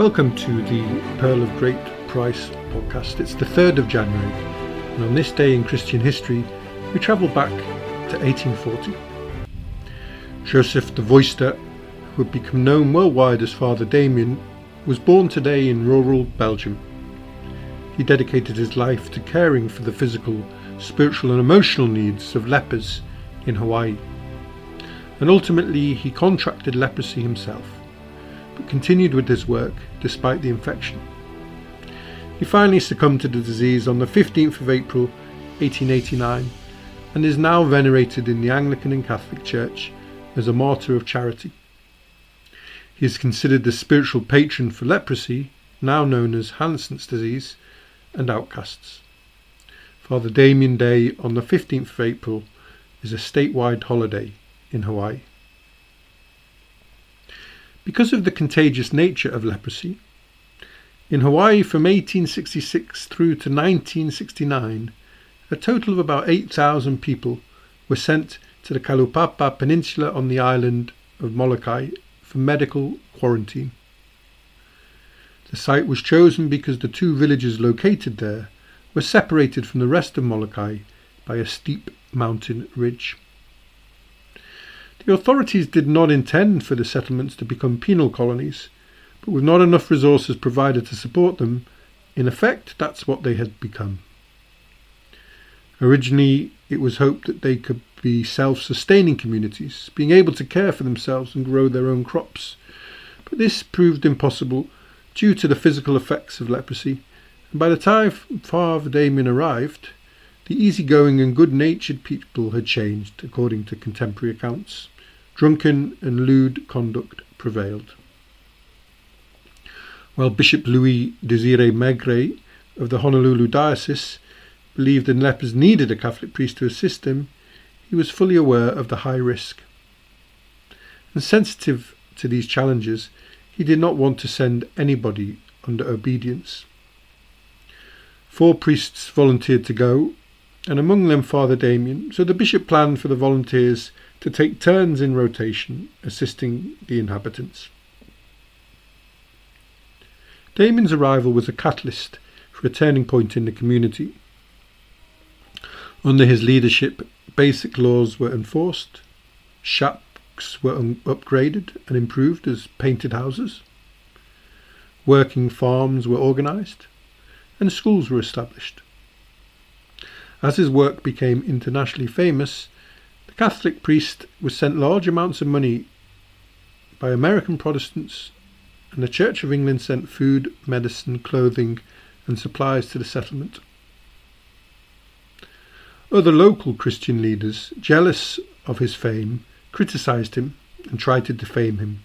Welcome to the Pearl of Great Price podcast. It's the 3rd of January, and on this day in Christian history, we travel back to 1840. Joseph de Veuster, who would become known worldwide as Father Damien, was born today in rural Belgium. He dedicated his life to caring for the physical, spiritual, and emotional needs of lepers in Hawaii. And ultimately, he contracted leprosy himself, continued with his work despite the infection. He finally succumbed to the disease on the 15th of April 1889 and is now venerated in the Anglican and Catholic Church as a martyr of charity. He is considered the spiritual patron for leprosy, now known as Hansen's disease, and outcasts. Father Damien Day on the 15th of April is a statewide holiday in Hawaii. Because of the contagious nature of leprosy, in Hawaii from 1866 through to 1969, a total of about 8,000 people were sent to the Kalaupapa Peninsula on the island of Molokai for medical quarantine. The site was chosen because the two villages located there were separated from the rest of Molokai by a steep mountain ridge. The authorities did not intend for the settlements to become penal colonies, but with not enough resources provided to support them, in effect that's what they had become. Originally, it was hoped that they could be self sustaining communities, being able to care for themselves and grow their own crops. But this proved impossible due to the physical effects of leprosy, and by the time Father Damien arrived, the easygoing and good natured people had changed, according to contemporary accounts. Drunken and lewd conduct prevailed. While Bishop Louis Desire Maigret of the Honolulu Diocese believed that lepers needed a Catholic priest to assist them, he was fully aware of the high risk. And sensitive to these challenges, he did not want to send anybody under obedience. Four priests volunteered to go, and among them Father Damien, so the bishop planned for the volunteers to take turns in rotation assisting the inhabitants. Damien's arrival was a catalyst for a turning point in the community. Under his leadership, basic laws were enforced, shacks were un- upgraded and improved as painted houses, working farms were organised, and schools were established. As his work became internationally famous, Catholic priest was sent large amounts of money by American Protestants, and the Church of England sent food, medicine, clothing, and supplies to the settlement. Other local Christian leaders, jealous of his fame, criticised him and tried to defame him.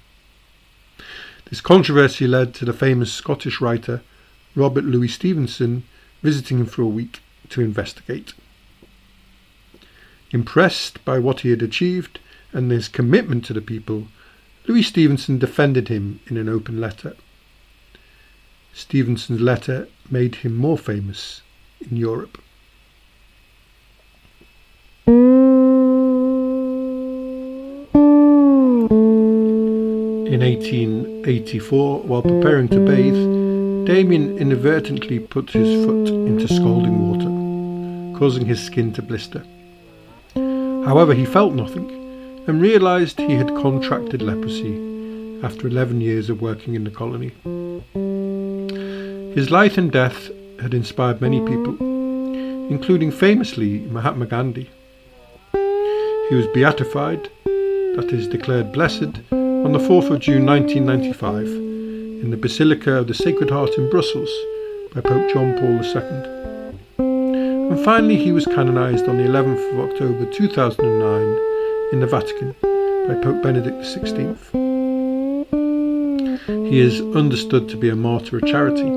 This controversy led to the famous Scottish writer Robert Louis Stevenson visiting him for a week to investigate. Impressed by what he had achieved and his commitment to the people, Louis Stevenson defended him in an open letter. Stevenson's letter made him more famous in Europe. In 1884, while preparing to bathe, Damien inadvertently put his foot into scalding water, causing his skin to blister. However, he felt nothing and realised he had contracted leprosy after 11 years of working in the colony. His life and death had inspired many people, including famously Mahatma Gandhi. He was beatified, that is, declared blessed, on the 4th of June 1995 in the Basilica of the Sacred Heart in Brussels by Pope John Paul II. And finally, he was canonised on the 11th of October 2009 in the Vatican by Pope Benedict XVI. He is understood to be a martyr of charity,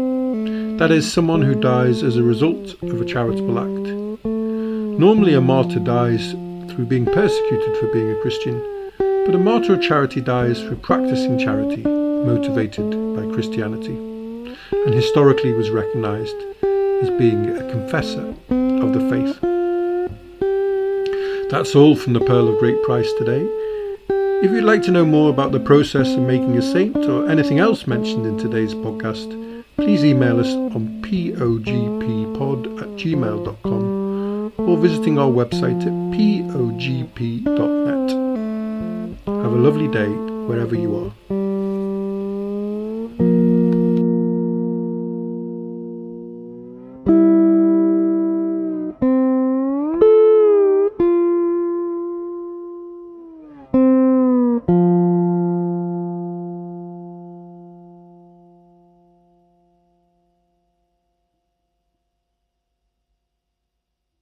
that is, someone who dies as a result of a charitable act. Normally, a martyr dies through being persecuted for being a Christian, but a martyr of charity dies for practicing charity motivated by Christianity, and historically was recognized as being a confessor of the faith. That's all from the Pearl of Great Price today. If you'd like to know more about the process of making a saint or anything else mentioned in today's podcast, please email us on pogppod at gmail.com or visiting our website at pogp.net. Have a lovely day wherever you are.